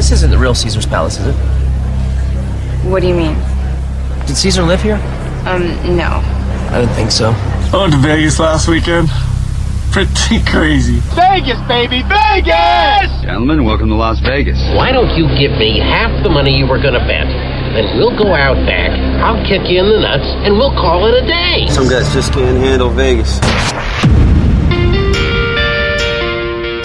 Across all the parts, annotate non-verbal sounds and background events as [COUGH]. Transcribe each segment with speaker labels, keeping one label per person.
Speaker 1: this isn't the real Caesar's Palace, is it?
Speaker 2: What do you mean?
Speaker 1: Did Caesar live here?
Speaker 2: Um, no.
Speaker 1: I didn't think so.
Speaker 3: I went to Vegas last weekend. Pretty [LAUGHS] crazy.
Speaker 4: Vegas, baby, Vegas!
Speaker 5: Gentlemen, welcome to Las Vegas.
Speaker 6: Why don't you give me half the money you were gonna bet? Then we'll go out back, I'll kick you in the nuts, and we'll call it a day.
Speaker 7: Some guys just can't handle Vegas.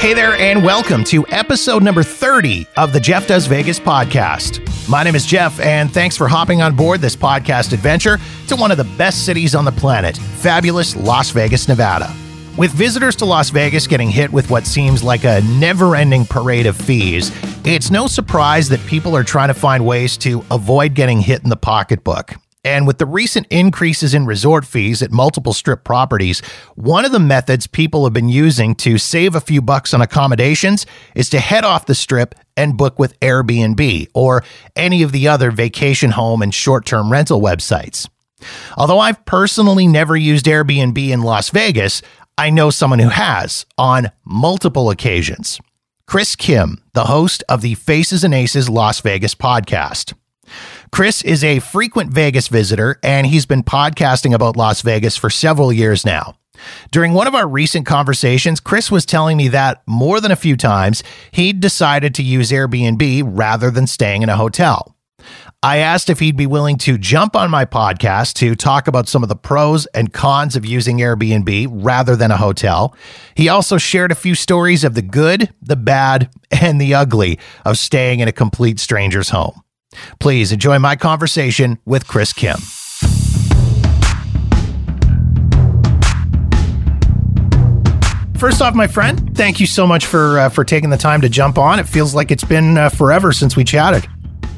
Speaker 8: Hey there, and welcome to episode number 30 of the Jeff Does Vegas podcast. My name is Jeff, and thanks for hopping on board this podcast adventure to one of the best cities on the planet, fabulous Las Vegas, Nevada. With visitors to Las Vegas getting hit with what seems like a never ending parade of fees, it's no surprise that people are trying to find ways to avoid getting hit in the pocketbook. And with the recent increases in resort fees at multiple strip properties, one of the methods people have been using to save a few bucks on accommodations is to head off the strip and book with Airbnb or any of the other vacation home and short term rental websites. Although I've personally never used Airbnb in Las Vegas, I know someone who has on multiple occasions. Chris Kim, the host of the Faces and Aces Las Vegas podcast. Chris is a frequent Vegas visitor, and he's been podcasting about Las Vegas for several years now. During one of our recent conversations, Chris was telling me that more than a few times he'd decided to use Airbnb rather than staying in a hotel. I asked if he'd be willing to jump on my podcast to talk about some of the pros and cons of using Airbnb rather than a hotel. He also shared a few stories of the good, the bad, and the ugly of staying in a complete stranger's home. Please enjoy my conversation with Chris Kim. First off, my friend, thank you so much for uh, for taking the time to jump on. It feels like it's been uh, forever since we chatted.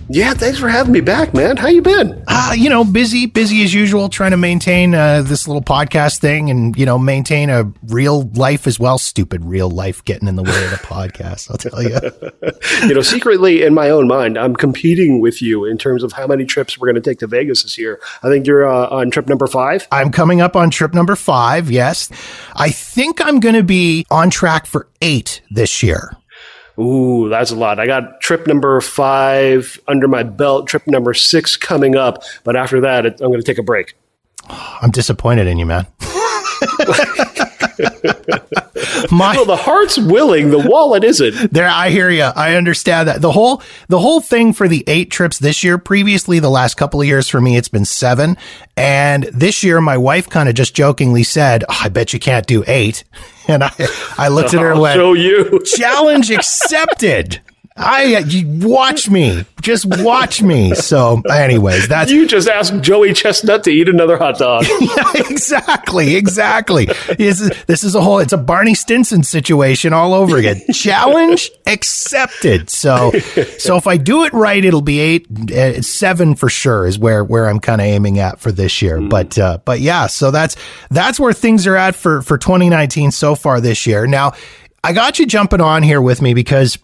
Speaker 9: Yeah, thanks for having me back, man. How you been?
Speaker 8: Uh, you know, busy, busy as usual, trying to maintain uh, this little podcast thing and, you know, maintain a real life as well. Stupid real life getting in the way of the podcast, I'll tell you. [LAUGHS]
Speaker 9: you know, secretly in my own mind, I'm competing with you in terms of how many trips we're going to take to Vegas this year. I think you're uh, on trip number five.
Speaker 8: I'm coming up on trip number five, yes. I think I'm going to be on track for eight this year.
Speaker 9: Ooh, that's a lot. I got trip number five under my belt, trip number six coming up. But after that, it, I'm going to take a break. [SIGHS]
Speaker 8: I'm disappointed in you, man. [LAUGHS]
Speaker 9: My, well, the heart's willing, the wallet isn't.
Speaker 8: There, I hear you. I understand that the whole the whole thing for the eight trips this year. Previously, the last couple of years for me, it's been seven, and this year, my wife kind of just jokingly said, oh, "I bet you can't do eight. And I, I looked at her and went,
Speaker 9: "Show you
Speaker 8: challenge accepted." I you watch me, just watch me. So, anyways, that's
Speaker 9: you just asked Joey Chestnut to eat another hot dog. [LAUGHS]
Speaker 8: yeah, exactly, exactly. This is, this is a whole. It's a Barney Stinson situation all over again. [LAUGHS] Challenge accepted. So, so if I do it right, it'll be eight, uh, seven for sure is where where I'm kind of aiming at for this year. Mm. But uh, but yeah, so that's that's where things are at for for 2019 so far this year. Now, I got you jumping on here with me because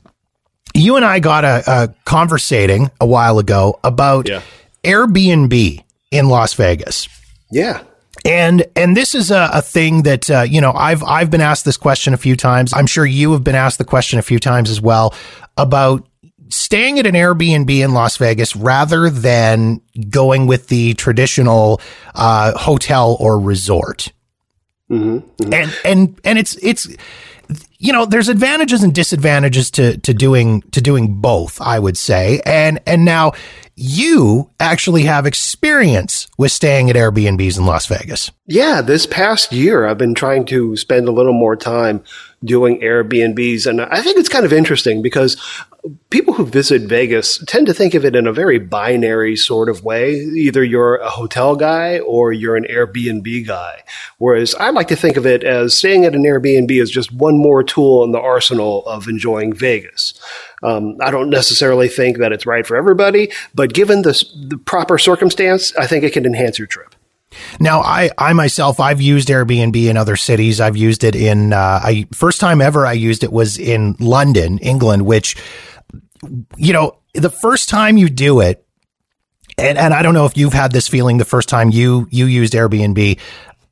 Speaker 8: you and I got a, a conversating a while ago about yeah. Airbnb in Las Vegas.
Speaker 9: Yeah.
Speaker 8: And and this is a, a thing that uh, you know I've I've been asked this question a few times. I'm sure you have been asked the question a few times as well about staying at an Airbnb in Las Vegas rather than going with the traditional uh, hotel or resort. Mm-hmm, mm-hmm. And and and it's it's you know, there's advantages and disadvantages to to doing to doing both, I would say. And and now you actually have experience with staying at Airbnbs in Las Vegas.
Speaker 9: Yeah, this past year I've been trying to spend a little more time doing Airbnbs. And I think it's kind of interesting because people who visit Vegas tend to think of it in a very binary sort of way. Either you're a hotel guy or you're an Airbnb guy. Whereas I like to think of it as staying at an Airbnb is just one more tool in the arsenal of enjoying Vegas. Um, I don't necessarily think that it's right for everybody, but given the, the proper circumstance, I think it can enhance your trip.
Speaker 8: Now, I, I myself, I've used Airbnb in other cities. I've used it in, uh, I, first time ever I used it was in London, England, which, you know, the first time you do it, and, and I don't know if you've had this feeling the first time you, you used Airbnb,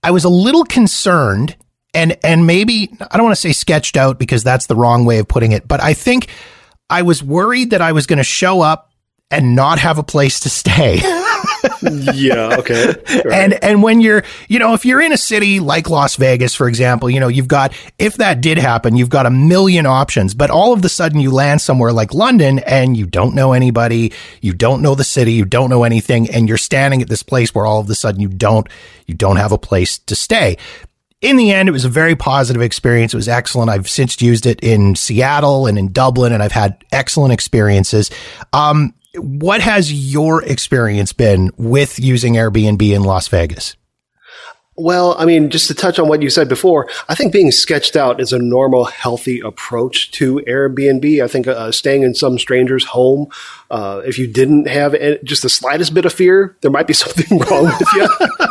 Speaker 8: I was a little concerned and, and maybe, I don't want to say sketched out because that's the wrong way of putting it, but I think I was worried that I was going to show up and not have a place to stay. [LAUGHS]
Speaker 9: yeah. Okay.
Speaker 8: And and when you're, you know, if you're in a city like Las Vegas, for example, you know, you've got if that did happen, you've got a million options. But all of a sudden, you land somewhere like London, and you don't know anybody, you don't know the city, you don't know anything, and you're standing at this place where all of a sudden you don't you don't have a place to stay in the end, it was a very positive experience. It was excellent. I've since used it in Seattle and in Dublin, and I've had excellent experiences. Um, what has your experience been with using Airbnb in Las Vegas?
Speaker 9: Well, I mean, just to touch on what you said before, I think being sketched out is a normal, healthy approach to Airbnb. I think uh, staying in some stranger's home, uh, if you didn't have just the slightest bit of fear, there might be [LAUGHS] something wrong with you.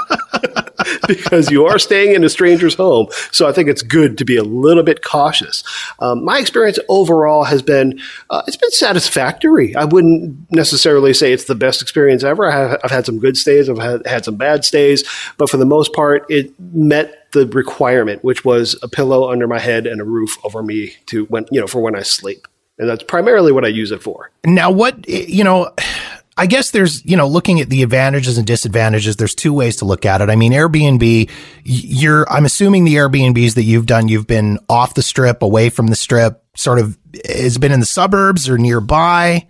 Speaker 9: Because you are staying in a stranger's home. So I think it's good to be a little bit cautious. Um, my experience overall has been uh, it's been satisfactory. I wouldn't necessarily say it's the best experience ever. I have, I've had some good stays. I've had, had some bad stays, but for the most part, it met the requirement, which was a pillow under my head and a roof over me to when you know for when I sleep, and that's primarily what I use it for.
Speaker 8: Now, what you know. I guess there's, you know, looking at the advantages and disadvantages, there's two ways to look at it. I mean, Airbnb, you're, I'm assuming the Airbnbs that you've done, you've been off the strip, away from the strip, sort of, has been in the suburbs or nearby.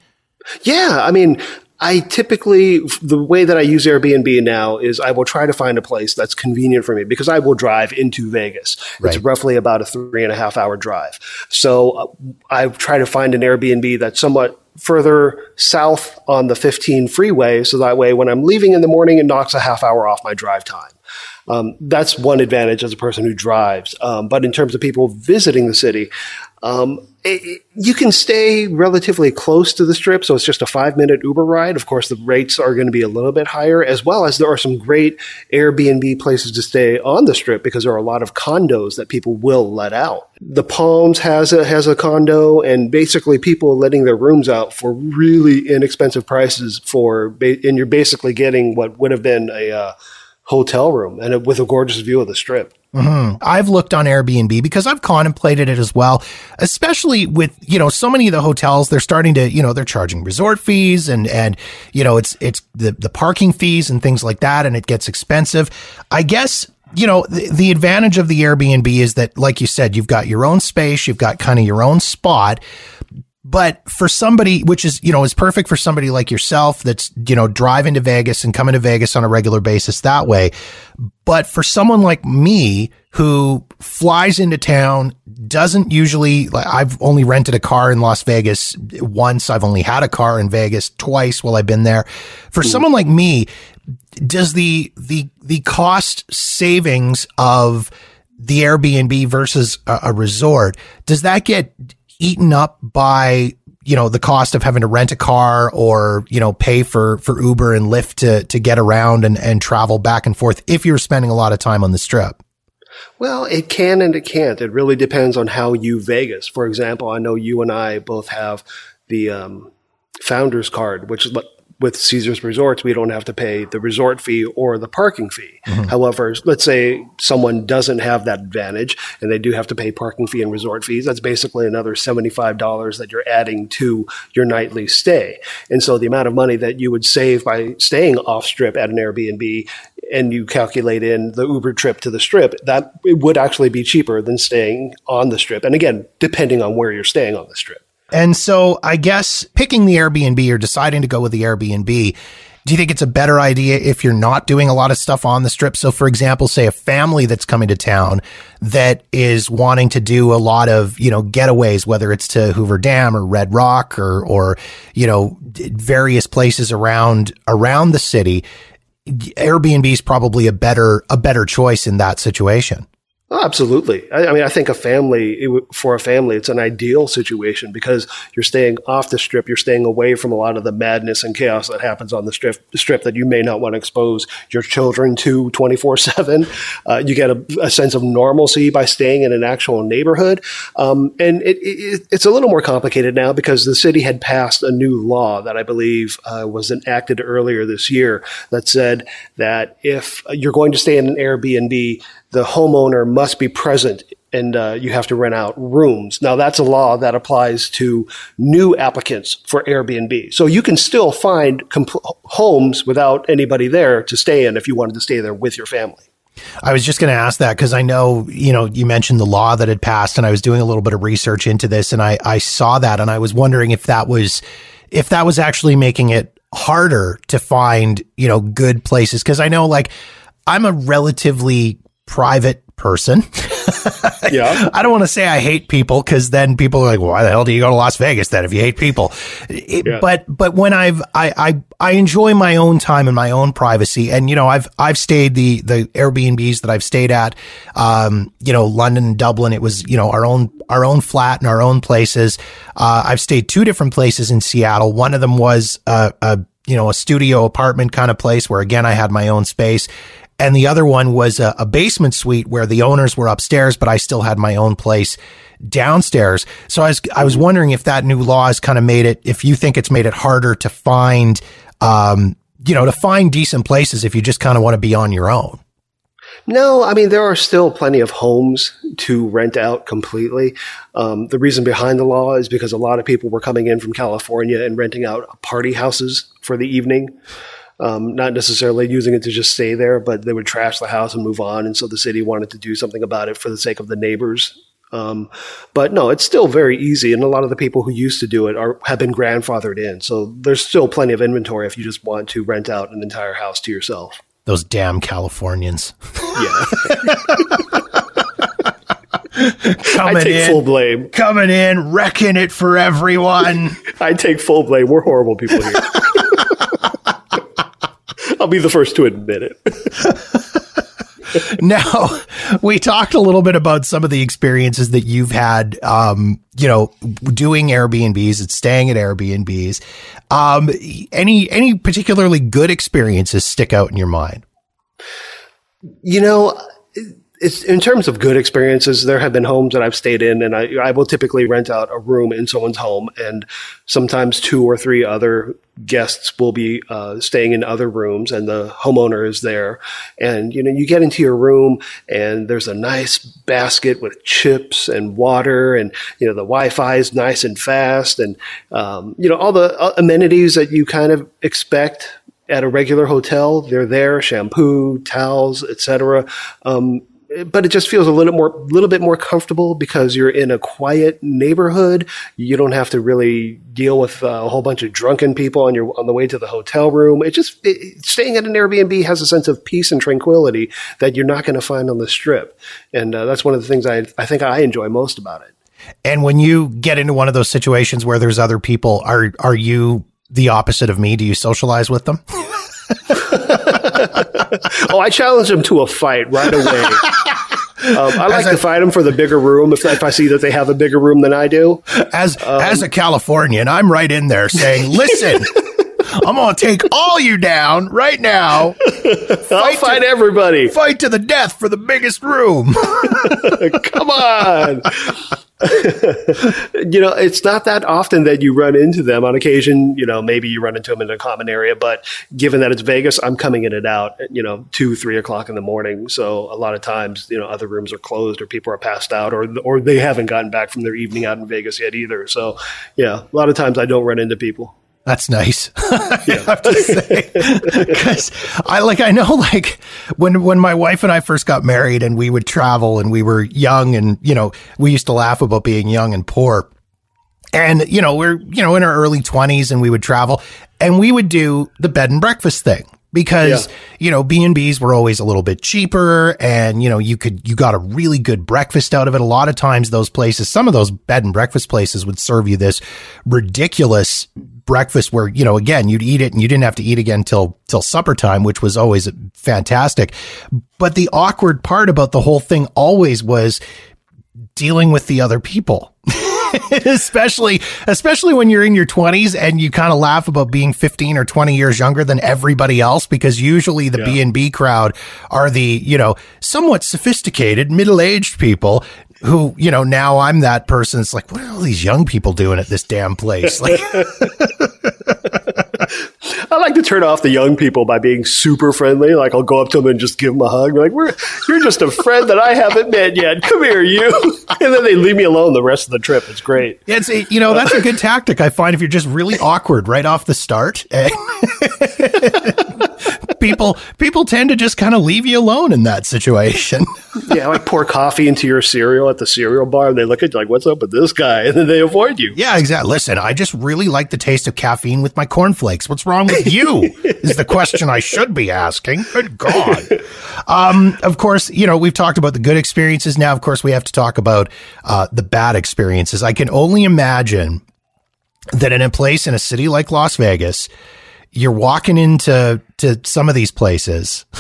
Speaker 9: Yeah. I mean, I typically, the way that I use Airbnb now is I will try to find a place that's convenient for me because I will drive into Vegas. Right. It's roughly about a three and a half hour drive. So uh, I try to find an Airbnb that's somewhat further south on the 15 freeway. So that way, when I'm leaving in the morning, it knocks a half hour off my drive time. Um, that's one advantage as a person who drives. Um, but in terms of people visiting the city, um, it, you can stay relatively close to the strip, so it's just a five minute Uber ride. Of course, the rates are going to be a little bit higher, as well as there are some great Airbnb places to stay on the strip because there are a lot of condos that people will let out. The Palms has a has a condo, and basically people are letting their rooms out for really inexpensive prices for, and you're basically getting what would have been a uh, hotel room and with a gorgeous view of the strip.
Speaker 8: Mm-hmm. I've looked on Airbnb because I've contemplated it as well, especially with, you know, so many of the hotels, they're starting to, you know, they're charging resort fees and, and, you know, it's, it's the, the parking fees and things like that. And it gets expensive. I guess, you know, the, the advantage of the Airbnb is that, like you said, you've got your own space, you've got kind of your own spot, but for somebody, which is, you know, is perfect for somebody like yourself that's, you know, driving to Vegas and coming to Vegas on a regular basis that way. But for someone like me who flies into town, doesn't usually, like, I've only rented a car in Las Vegas once. I've only had a car in Vegas twice while I've been there. For hmm. someone like me, does the, the, the cost savings of the Airbnb versus a, a resort, does that get eaten up by you know the cost of having to rent a car or you know pay for for Uber and Lyft to to get around and and travel back and forth if you're spending a lot of time on the strip.
Speaker 9: Well, it can and it can't. It really depends on how you Vegas. For example, I know you and I both have the um, founders card, which is with Caesars Resorts, we don't have to pay the resort fee or the parking fee. Mm-hmm. However, let's say someone doesn't have that advantage and they do have to pay parking fee and resort fees. That's basically another $75 that you're adding to your nightly stay. And so the amount of money that you would save by staying off strip at an Airbnb and you calculate in the Uber trip to the strip, that it would actually be cheaper than staying on the strip. And again, depending on where you're staying on the strip.
Speaker 8: And so I guess picking the Airbnb or deciding to go with the Airbnb, do you think it's a better idea if you're not doing a lot of stuff on the strip? So, for example, say a family that's coming to town that is wanting to do a lot of, you know, getaways, whether it's to Hoover Dam or Red Rock or, or, you know, various places around, around the city. Airbnb is probably a better, a better choice in that situation.
Speaker 9: Oh, absolutely. I, I, mean, I think a family, it, for a family, it's an ideal situation because you're staying off the strip. You're staying away from a lot of the madness and chaos that happens on the strip, strip that you may not want to expose your children to 24 uh, 7. You get a, a, sense of normalcy by staying in an actual neighborhood. Um, and it, it, it's a little more complicated now because the city had passed a new law that I believe uh, was enacted earlier this year that said that if you're going to stay in an Airbnb, the homeowner must be present and uh, you have to rent out rooms. Now, that's a law that applies to new applicants for Airbnb. So you can still find homes without anybody there to stay in if you wanted to stay there with your family.
Speaker 8: I was just going to ask that because I know, you know, you mentioned the law that had passed and I was doing a little bit of research into this and I, I saw that and I was wondering if that was, if that was actually making it harder to find, you know, good places. Cause I know like I'm a relatively private person. [LAUGHS]
Speaker 9: yeah.
Speaker 8: I don't want to say I hate people because then people are like, why the hell do you go to Las Vegas then if you hate people? It, yeah. But but when I've I, I I enjoy my own time and my own privacy, and you know I've I've stayed the the Airbnbs that I've stayed at, um, you know London and Dublin. It was you know our own our own flat and our own places. Uh, I've stayed two different places in Seattle. One of them was a, a you know, a studio apartment kind of place where again, I had my own space and the other one was a, a, basement suite where the owners were upstairs, but I still had my own place downstairs. So I was I was wondering if that new law has kind of made it, if you think it's made it harder to find, um, you know, to find decent places if you just kind of want to be on your own.
Speaker 9: No, I mean there are still plenty of homes to rent out completely. Um, the reason behind the law is because a lot of people were coming in from California and renting out party houses for the evening um, not necessarily using it to just stay there, but they would trash the house and move on. And so the city wanted to do something about it for the sake of the neighbors. Um, but no, it's still very easy, and a lot of the people who used to do it are have been grandfathered in. So there's still plenty of inventory if you just want to rent out an entire house to yourself.
Speaker 8: Those damn Californians.
Speaker 9: Yeah. [LAUGHS]
Speaker 8: coming
Speaker 9: I take
Speaker 8: in,
Speaker 9: full blame.
Speaker 8: Coming in, wrecking it for everyone. [LAUGHS]
Speaker 9: I take full blame. We're horrible people here. I'll be the first to admit it. [LAUGHS]
Speaker 8: now, we talked a little bit about some of the experiences that you've had, um, you know, doing Airbnbs and staying at Airbnbs. Um, any any particularly good experiences stick out in your mind?
Speaker 9: You know, it's in terms of good experiences, there have been homes that I've stayed in, and I, I will typically rent out a room in someone's home, and sometimes two or three other guests will be uh, staying in other rooms, and the homeowner is there. And you know, you get into your room, and there's a nice basket with chips and water, and you know, the Wi-Fi is nice and fast, and um, you know, all the uh, amenities that you kind of expect at a regular hotel. They're there: shampoo, towels, etc. Um, but it just feels a little more, little bit more comfortable because you're in a quiet neighborhood. You don't have to really deal with a whole bunch of drunken people on your on the way to the hotel room. It just it, staying at an Airbnb has a sense of peace and tranquility that you're not going to find on the strip, and uh, that's one of the things I I think I enjoy most about it.
Speaker 8: And when you get into one of those situations where there's other people, are are you the opposite of me? Do you socialize with them? [LAUGHS] [LAUGHS]
Speaker 9: oh, I challenge them to a fight right away. Um, I like to fight them for the bigger room if, if I see that they have a bigger room than I do.
Speaker 8: As um, as a Californian, I'm right in there saying, "Listen, I'm going to take all you down right now.
Speaker 9: Fight I'll fight to, everybody.
Speaker 8: Fight to the death for the biggest room. [LAUGHS]
Speaker 9: Come on. [LAUGHS] you know, it's not that often that you run into them. On occasion, you know, maybe you run into them in a common area, but given that it's Vegas, I'm coming in and out, you know, two, three o'clock in the morning. So a lot of times, you know, other rooms are closed or people are passed out or, or they haven't gotten back from their evening out in Vegas yet either. So yeah, a lot of times I don't run into people.
Speaker 8: That's nice. [LAUGHS] I have to say, [LAUGHS] because I like I know like when when my wife and I first got married and we would travel and we were young and you know we used to laugh about being young and poor, and you know we're you know in our early twenties and we would travel and we would do the bed and breakfast thing because yeah. you know b&b's were always a little bit cheaper and you know you could you got a really good breakfast out of it. A lot of times those places some of those bed and breakfast places would serve you this ridiculous breakfast where you know again you'd eat it and you didn't have to eat again till till supper time which was always fantastic. But the awkward part about the whole thing always was dealing with the other people [LAUGHS] [LAUGHS] especially especially when you're in your 20s and you kind of laugh about being 15 or 20 years younger than everybody else because usually the B&B crowd are the, you know, somewhat sophisticated middle-aged people who, you know, now I'm that person. It's like, what are all these young people doing at this damn place? Like, [LAUGHS]
Speaker 9: I like to turn off the young people by being super friendly. Like I'll go up to them and just give them a hug. Like we're you're just a friend that I haven't met yet. Come here, you. [LAUGHS] And then they leave me alone the rest of the trip. It's great.
Speaker 8: Yeah, It's you know that's a good tactic. I find if you're just really awkward right off the start, [LAUGHS] [LAUGHS] people people tend to just kind of leave you alone in that situation. [LAUGHS]
Speaker 9: yeah, like pour coffee into your cereal at the cereal bar, and they look at you like, "What's up with this guy?" [LAUGHS] And then they avoid you.
Speaker 8: Yeah, exactly. Listen, I just really like the taste of caffeine with my cornflakes. What's wrong with you? [LAUGHS] is the question I should be asking. Good God. Um, of course, you know we've talked about the good experiences. Now, of course, we have to talk about uh, the bad experiences. I can only imagine that in a place in a city like Las Vegas, you're walking into to some of these places. [LAUGHS]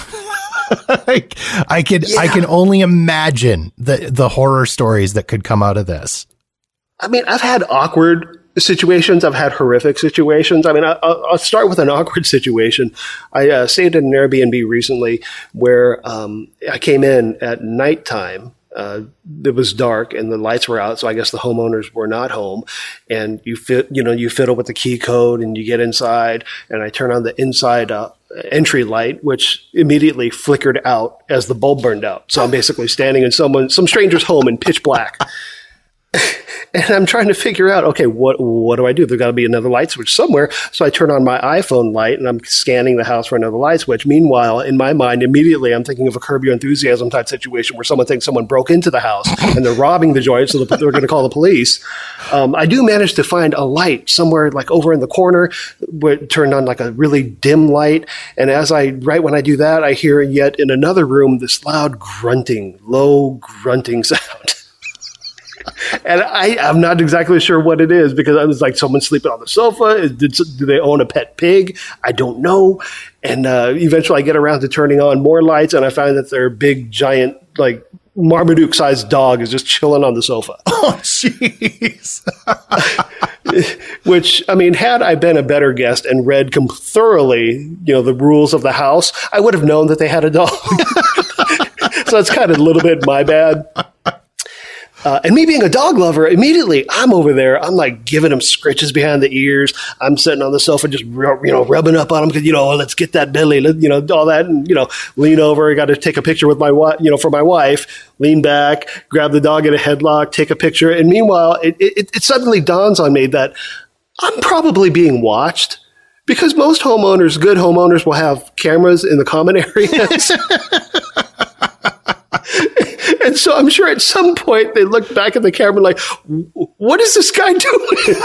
Speaker 8: I, I can yeah. I can only imagine the the horror stories that could come out of this.
Speaker 9: I mean, I've had awkward situations. I've had horrific situations. I mean, I, will start with an [LAUGHS] awkward situation. I uh, stayed in an Airbnb recently where um, I came in at nighttime uh, it was dark and the lights were out, so I guess the homeowners were not home. And you fit, you know, you fiddle with the key code and you get inside, and I turn on the inside uh, entry light, which immediately flickered out as the bulb burned out. So I'm basically standing in someone, some stranger's home in pitch black. [LAUGHS] and I'm trying to figure out, okay, what what do I do? There's got to be another light switch somewhere. So I turn on my iPhone light and I'm scanning the house for another light switch. Meanwhile, in my mind, immediately I'm thinking of a Curb Your Enthusiasm type situation where someone thinks someone broke into the house and they're robbing the joint, so they're going to call the police. Um, I do manage to find a light somewhere like over in the corner, where it turned on like a really dim light. And as I right when I do that, I hear yet in another room this loud grunting, low grunting [LAUGHS] sound and I, I'm not exactly sure what it is because I was like, someone sleeping on the sofa. Did, do they own a pet pig? I don't know. And uh, eventually I get around to turning on more lights and I find that their big, giant, like Marmaduke sized dog is just chilling on the sofa. [LAUGHS]
Speaker 8: Oh, jeez. [LAUGHS]
Speaker 9: Which, I mean, had I been a better guest and read com- thoroughly, you know, the rules of the house, I would have known that they had a dog. [LAUGHS] so it's kind of a little bit my bad. Uh, and me being a dog lover, immediately I'm over there. I'm like giving him scritches behind the ears. I'm sitting on the sofa, just you know, rubbing up on him because you know, let's get that belly, you know, all that, and you know, lean over. I got to take a picture with my wife, you know, for my wife. Lean back, grab the dog in a headlock, take a picture, and meanwhile, it, it, it suddenly dawns on me that I'm probably being watched because most homeowners, good homeowners, will have cameras in the common [LAUGHS] areas. [LAUGHS] and so I'm sure at some point they looked back at the camera like, what is this guy doing?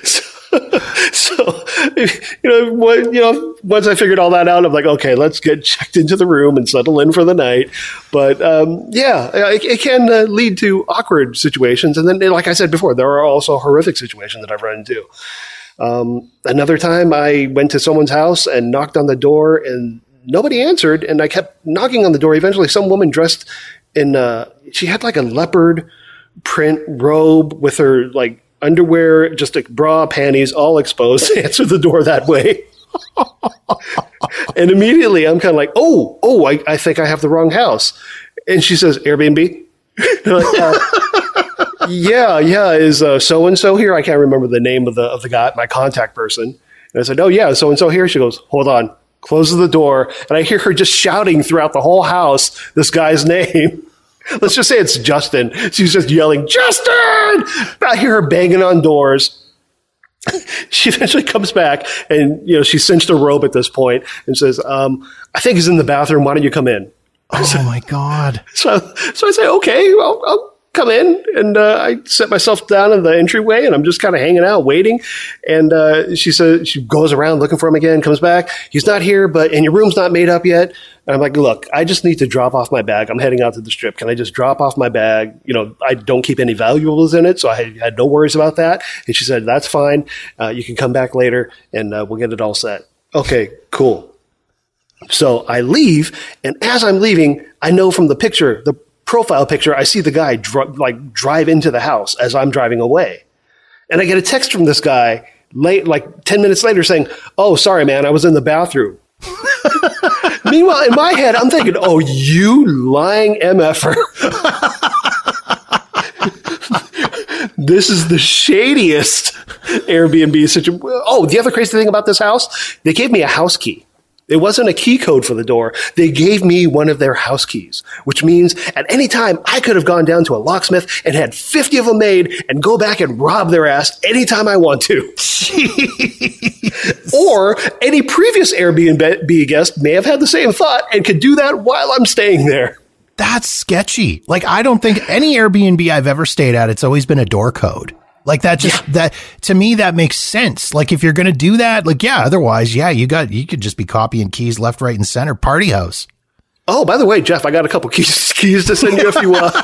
Speaker 9: [LAUGHS] so, you know, what, you know, once I figured all that out, I'm like, okay, let's get checked into the room and settle in for the night. But um, yeah, it, it can uh, lead to awkward situations, and then, like I said before, there are also horrific situations that I've run into. Um, another time, I went to someone's house and knocked on the door, and nobody answered, and I kept knocking on the door. Eventually, some woman dressed in uh, she had like a leopard print robe with her like underwear, just like bra, panties, all exposed. [LAUGHS] answered the door that way. [LAUGHS] and immediately I'm kind of like, oh, oh, I, I, think I have the wrong house. And she says, Airbnb? [LAUGHS] uh, yeah, yeah, is so and so here? I can't remember the name of the of the guy, my contact person. And I said, oh yeah, so and so here. She goes, hold on, closes the door, and I hear her just shouting throughout the whole house this guy's [LAUGHS] name. Let's just say it's Justin. She's just yelling, Justin! I hear her banging on doors. [LAUGHS] she eventually comes back and, you know, she cinched a robe at this point and says, um, I think he's in the bathroom. Why don't you come in?
Speaker 8: Oh my God. [LAUGHS]
Speaker 9: So, so I say, okay, well, I'll come in and uh, I set myself down in the entryway and I'm just kind of hanging out waiting. And uh, she says she goes around looking for him again, comes back. He's not here, but and your room's not made up yet. And I'm like, look, I just need to drop off my bag. I'm heading out to the strip. Can I just drop off my bag? You know, I don't keep any valuables in it, so I had no worries about that. And she said, that's fine. Uh, you can come back later and uh, we'll get it all set. Okay, cool. So I leave, and as I'm leaving, I know from the picture, the profile picture, I see the guy dr- like drive into the house as I'm driving away. And I get a text from this guy late, like 10 minutes later saying, Oh, sorry, man, I was in the bathroom. [LAUGHS] Meanwhile, in my head, I'm thinking, Oh, you lying MFer. [LAUGHS] this is the shadiest Airbnb situation. Oh, the other crazy thing about this house, they gave me a house key. It wasn't a key code for the door. They gave me one of their house keys, which means at any time I could have gone down to a locksmith and had 50 of them made and go back and rob their ass anytime I want to. [LAUGHS] or any previous Airbnb guest may have had the same thought and could do that while I'm staying there.
Speaker 8: That's sketchy. Like, I don't think any Airbnb I've ever stayed at, it's always been a door code. Like that just yeah. that to me that makes sense. Like if you're going to do that, like yeah, otherwise yeah, you got you could just be copying keys left, right and center party house.
Speaker 9: Oh, by the way, Jeff, I got a couple [LAUGHS] keys keys to send you if you want.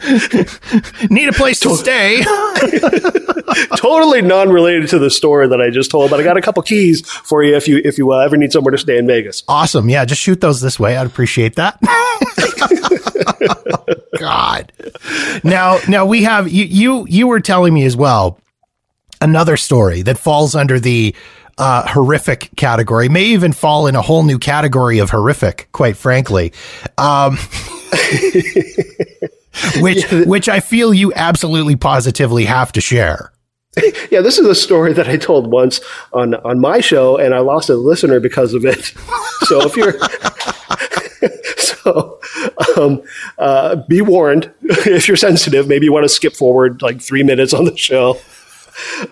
Speaker 9: [LAUGHS]
Speaker 8: Need a place to stay. [LAUGHS]
Speaker 9: totally non-related to the story that I just told, but I got a couple keys for you if you if you uh, ever need somewhere to stay in Vegas.
Speaker 8: Awesome. Yeah, just shoot those this way. I'd appreciate that. Now, now we have you. You you were telling me as well another story that falls under the uh, horrific category, may even fall in a whole new category of horrific. Quite frankly. Um, [LAUGHS] which [LAUGHS] which I feel you absolutely positively have to share. [LAUGHS]
Speaker 9: Yeah, this is a story that I told once on on my show, and I lost a listener because of it. so if you're [LAUGHS] so um, uh, be warned [LAUGHS] if you're sensitive, maybe you want to skip forward like three minutes on the show.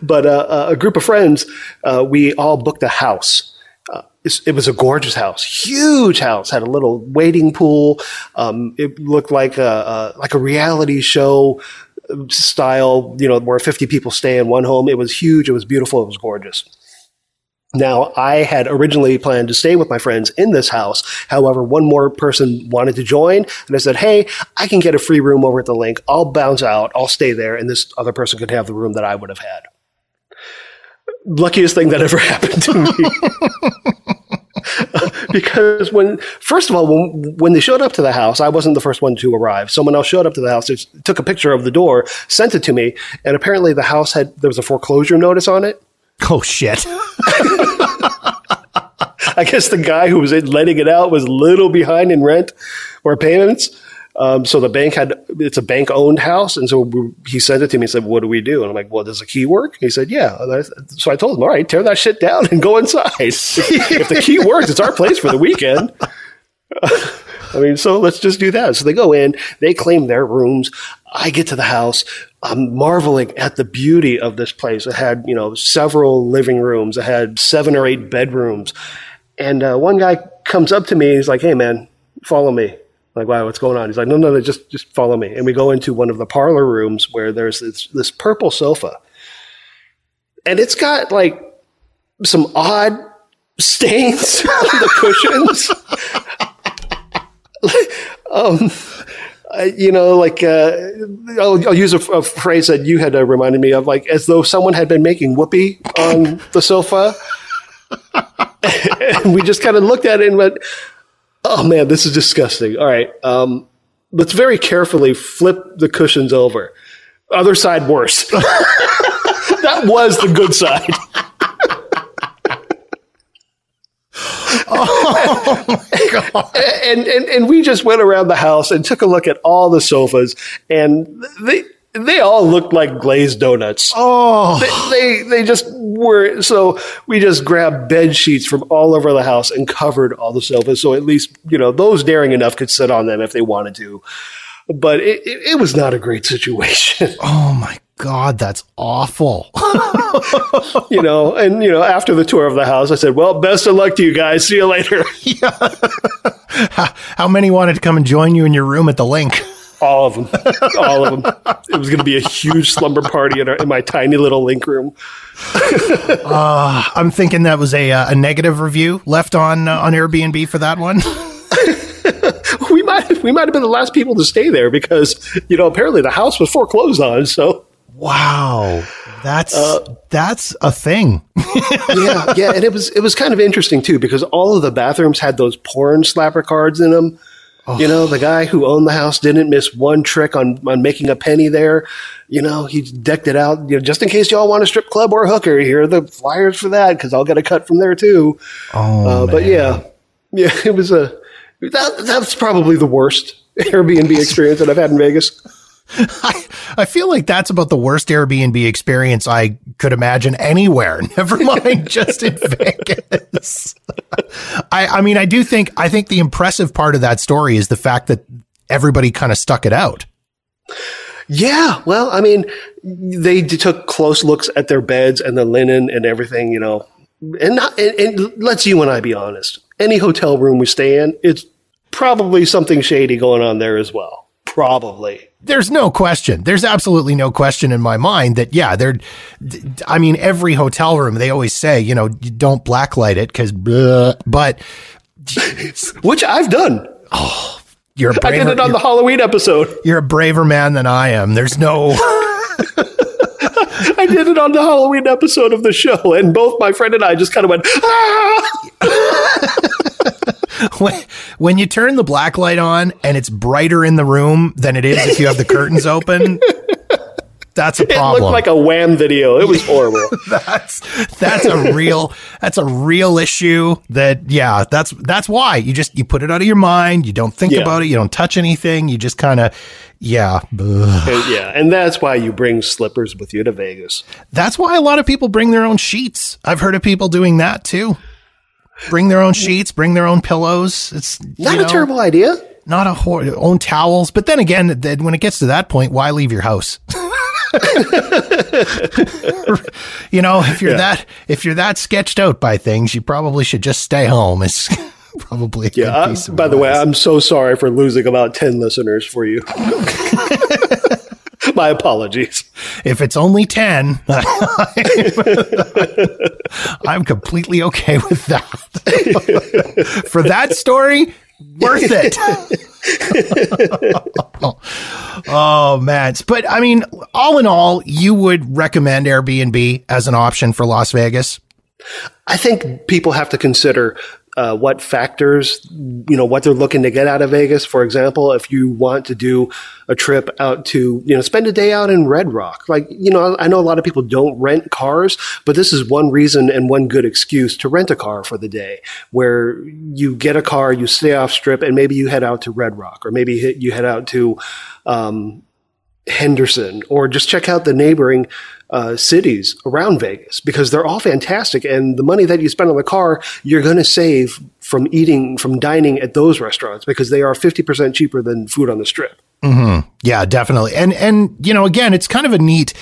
Speaker 9: But uh, uh a group of friends, uh, we all booked a house it was a gorgeous house, huge house, had a little wading pool. Um, it looked like a, a, like a reality show style, you know, where 50 people stay in one home. It was huge. It was beautiful. It was gorgeous. Now, I had originally planned to stay with my friends in this house. However, one more person wanted to join, and I said, Hey, I can get a free room over at the LINQ. I'll bounce out. I'll stay there, and this other person could have the room that I would have had luckiest thing that ever [LAUGHS] happened to me. [LAUGHS] because when, first of all, when, when they showed up to the house, I wasn't the first one to arrive. Someone else showed up to the house, took a picture of the door, sent it to me, and apparently the house had, there was a foreclosure notice on it.
Speaker 8: Oh, shit. [LAUGHS]
Speaker 9: I guess the guy who was letting it out was a little behind in rent or payments. Um, so the bank had it's a bank owned house, and so we, he sent it to me and said, "What do we do?" And I'm like, "Well, does the key work?" he said, "Yeah." I, so I told him, "All right, tear that shit down and go inside. [LAUGHS] if the key works, it's our place for the weekend." [LAUGHS] I mean, so let's just do that. So they go in, they claim their rooms. I get to the house. I'm marveling at the beauty of this place. It had, you know, several living rooms. It had seven or eight bedrooms. And uh, one guy comes up to me. He's like, "Hey, man, follow me." like, wow, what's going on? He's like, no, no, no, just just follow me. And we go into one of the parlor rooms where there's this, this purple sofa, and it's got like some odd stains [LAUGHS] on the cushions. [LAUGHS] um, you know, like uh, I'll, I'll, use a, a, phrase that you had uh, reminded me of, like as though someone had been making whoopee on the sofa. [LAUGHS] and we just kind of looked at it and went, oh man, this is disgusting. All right. Um, let's very carefully flip the cushions over. Other side worse. [LAUGHS] that was the good side. [LAUGHS] oh my god! And, and and we just went around the house and took a look at all the sofas, and they they all looked like glazed donuts.
Speaker 8: Oh,
Speaker 9: they, they, they just were. So we just grabbed bed sheets from all over the house and covered all the sofas. So at least you know those daring enough could sit on them if they wanted to. But it, it, it was not a great situation.
Speaker 8: Oh my God, that's awful. [LAUGHS]
Speaker 9: you know, and you know, after the tour of the house, I said, "Well, best of luck to you guys. See you later." [LAUGHS]
Speaker 8: yeah. how, [LAUGHS] how many wanted to come and join you in your room at the LINQ?
Speaker 9: All of them. All of them. It was going to be a huge slumber party in, our, in my tiny little LINQ room.
Speaker 8: uh, I'm thinking that was a, uh, a negative review left on uh, on Airbnb for that one.
Speaker 9: we might we might have been the last people to stay there because you know apparently the house was foreclosed on. So
Speaker 8: wow, that's uh, that's a thing. [LAUGHS]
Speaker 9: yeah, yeah, and it was it was kind of interesting too because all of the bathrooms had those porn slapper cards in them. Oh. You know, the guy who owned the house didn't miss one trick on, on making a penny there. You know, he decked it out, you know, just in case y'all want a strip club or a hooker. Here are the flyers for that because I'll get a cut from there too.
Speaker 8: Oh, uh,
Speaker 9: but yeah, yeah, [LAUGHS] it was a that, that's probably the worst [LAUGHS] Airbnb experience that I've had in Vegas. [LAUGHS]
Speaker 8: I, I feel like that's about the worst Airbnb experience I could imagine anywhere. [LAUGHS] Never mind just in [LAUGHS] Vegas. I, I mean, I do think I think the impressive part of that story is the fact that everybody kind of stuck it out.
Speaker 9: Yeah, well, I mean, they took close looks at their beds and the linen and everything, you know. And, not, and, and let's you and I be honest. Any hotel room we stay in, it's probably something shady going on there as well. Probably.
Speaker 8: There's no question. There's absolutely no question in my mind that yeah, they're. I mean, every hotel room they always say, you know, don't blacklight it because, but [LAUGHS]
Speaker 9: which I've done.
Speaker 8: Oh, you're a
Speaker 9: I
Speaker 8: braver,
Speaker 9: did it on the Halloween episode.
Speaker 8: you're a braver man than I am. There's no. [LAUGHS]
Speaker 9: I did it on the Halloween episode of the show, and both my friend and I just kind of went, ah! [LAUGHS] [LAUGHS]
Speaker 8: when, when you turn the black light on and it's brighter in the room than it is if you have the curtains open, that's a problem.
Speaker 9: It looked like a Wham video. It was horrible. [LAUGHS]
Speaker 8: that's that's a real that's a real issue that yeah that's that's why you just you put it out of your mind you don't think
Speaker 9: Yeah.
Speaker 8: about it you don't touch anything you just kind of yeah.
Speaker 9: And, yeah, and that's why you bring slippers with you to Vegas.
Speaker 8: that's why a lot of people bring their own sheets i've heard of people doing that too bring their own sheets bring their own pillows it's
Speaker 9: Not
Speaker 8: you
Speaker 9: a
Speaker 8: know,
Speaker 9: terrible idea.
Speaker 8: not a hor- own towels but then again then when it gets to that point why leave your house [LAUGHS] you know if you're that if you're that sketched out by things you probably should just stay home it's [LAUGHS] probably a
Speaker 9: Yeah.
Speaker 8: good
Speaker 9: I-
Speaker 8: piece of
Speaker 9: by the way. I'm so sorry for losing about 10 listeners for you. [LAUGHS] My apologies.
Speaker 8: if it's only 10 [LAUGHS] i'm completely okay with that. [LAUGHS] For that story worth it. [LAUGHS] Oh man. But i mean all in all you would recommend airbnb as an option for las vegas?
Speaker 9: I think people have to consider uh, what factors, you know, what they're looking to get out of Vegas. For example, if you want to do a trip out to, you know, spend a day out in Red Rock, like, you know, I know a lot of people don't rent cars, but this is one reason and one good excuse to rent a car for the day where you get a car, you stay off strip, and maybe you head out to Red Rock or maybe you head out to, um, Henderson, or just check out the neighboring uh, cities around Vegas because they're all fantastic. And the money that you spend on the car, you're going to save from eating, from dining at those restaurants because they are 50% cheaper than food on the strip.
Speaker 8: Yeah, definitely. And and you know, again, it's kind of a neat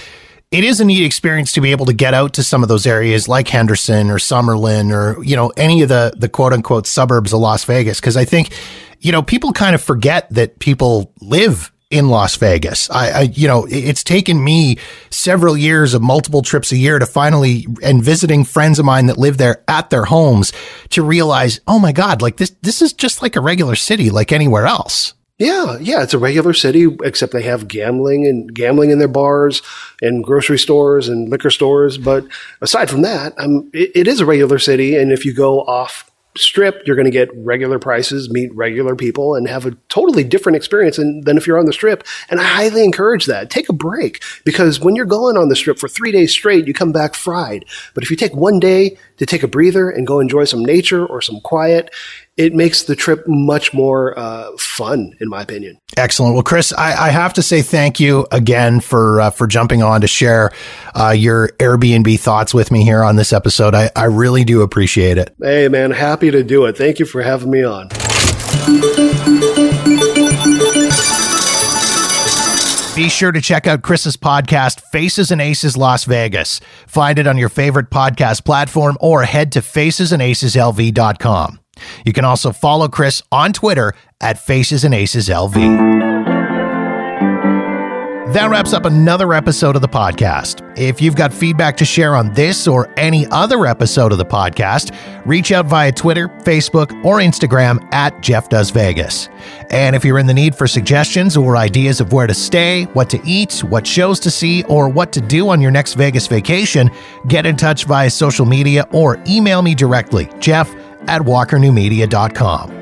Speaker 8: it is a neat experience to be able to get out to some of those areas like Henderson or Summerlin or you know any of the the quote unquote suburbs of Las Vegas because I think you know people kind of forget that people live in Las Vegas. I, I you know it's taken me several years of multiple trips a year to finally and visiting friends of mine that live there at their homes to realize oh my god like this this is just like a regular city like anywhere else.
Speaker 9: Yeah, yeah, it's a regular city, except they have gambling and gambling in their bars and grocery stores and liquor stores. But aside from that, um, it, it is a regular city. And if you go off strip, you're going to get regular prices, meet regular people, and have a totally different experience than, than if you're on the strip. And I highly encourage that. Take a break because when you're going on the strip for three days straight, you come back fried. But if you take one day to take a breather and go enjoy some nature or some quiet, it makes the trip much more uh, fun, in my opinion.
Speaker 8: Excellent. Well, Chris, I, I have to say thank you again for uh, for jumping on to share uh, your Airbnb thoughts with me here on this episode. I, I really do appreciate it.
Speaker 9: Hey, man, happy to do it. Thank you for having me on.
Speaker 8: Be sure to check out Chris's podcast, Faces and Aces Las Vegas. Find it on your favorite podcast platform or head to facesandaceslv.com. You can also follow Chris on Twitter at Faces and Aces LV. That wraps up another episode of the podcast. If you've got feedback to share on this or any other episode of the podcast, reach out via Twitter, Facebook, or Instagram at Jeff Does Vegas. And if you're in the need for suggestions or ideas of where to stay, what to eat, what shows to see, or what to do on your next Vegas vacation, get in touch via social media or email me directly, Jeff at walkernewmedia.com.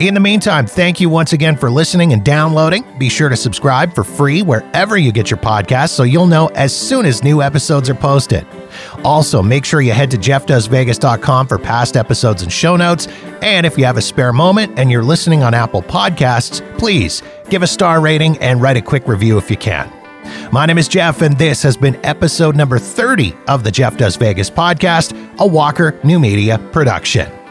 Speaker 8: In the meantime, thank you once again for listening and downloading. Be sure to subscribe for free wherever you get your podcasts so you'll know as soon as new episodes are posted. Also, make sure you head to jeffdoesvegas.com for past episodes and show notes. And if you have a spare moment and you're listening on Apple Podcasts, please give a star rating and write a quick review if you can. My name is Jeff, and this has been episode number 30 of the Jeff Does Vegas podcast, a Walker New Media production.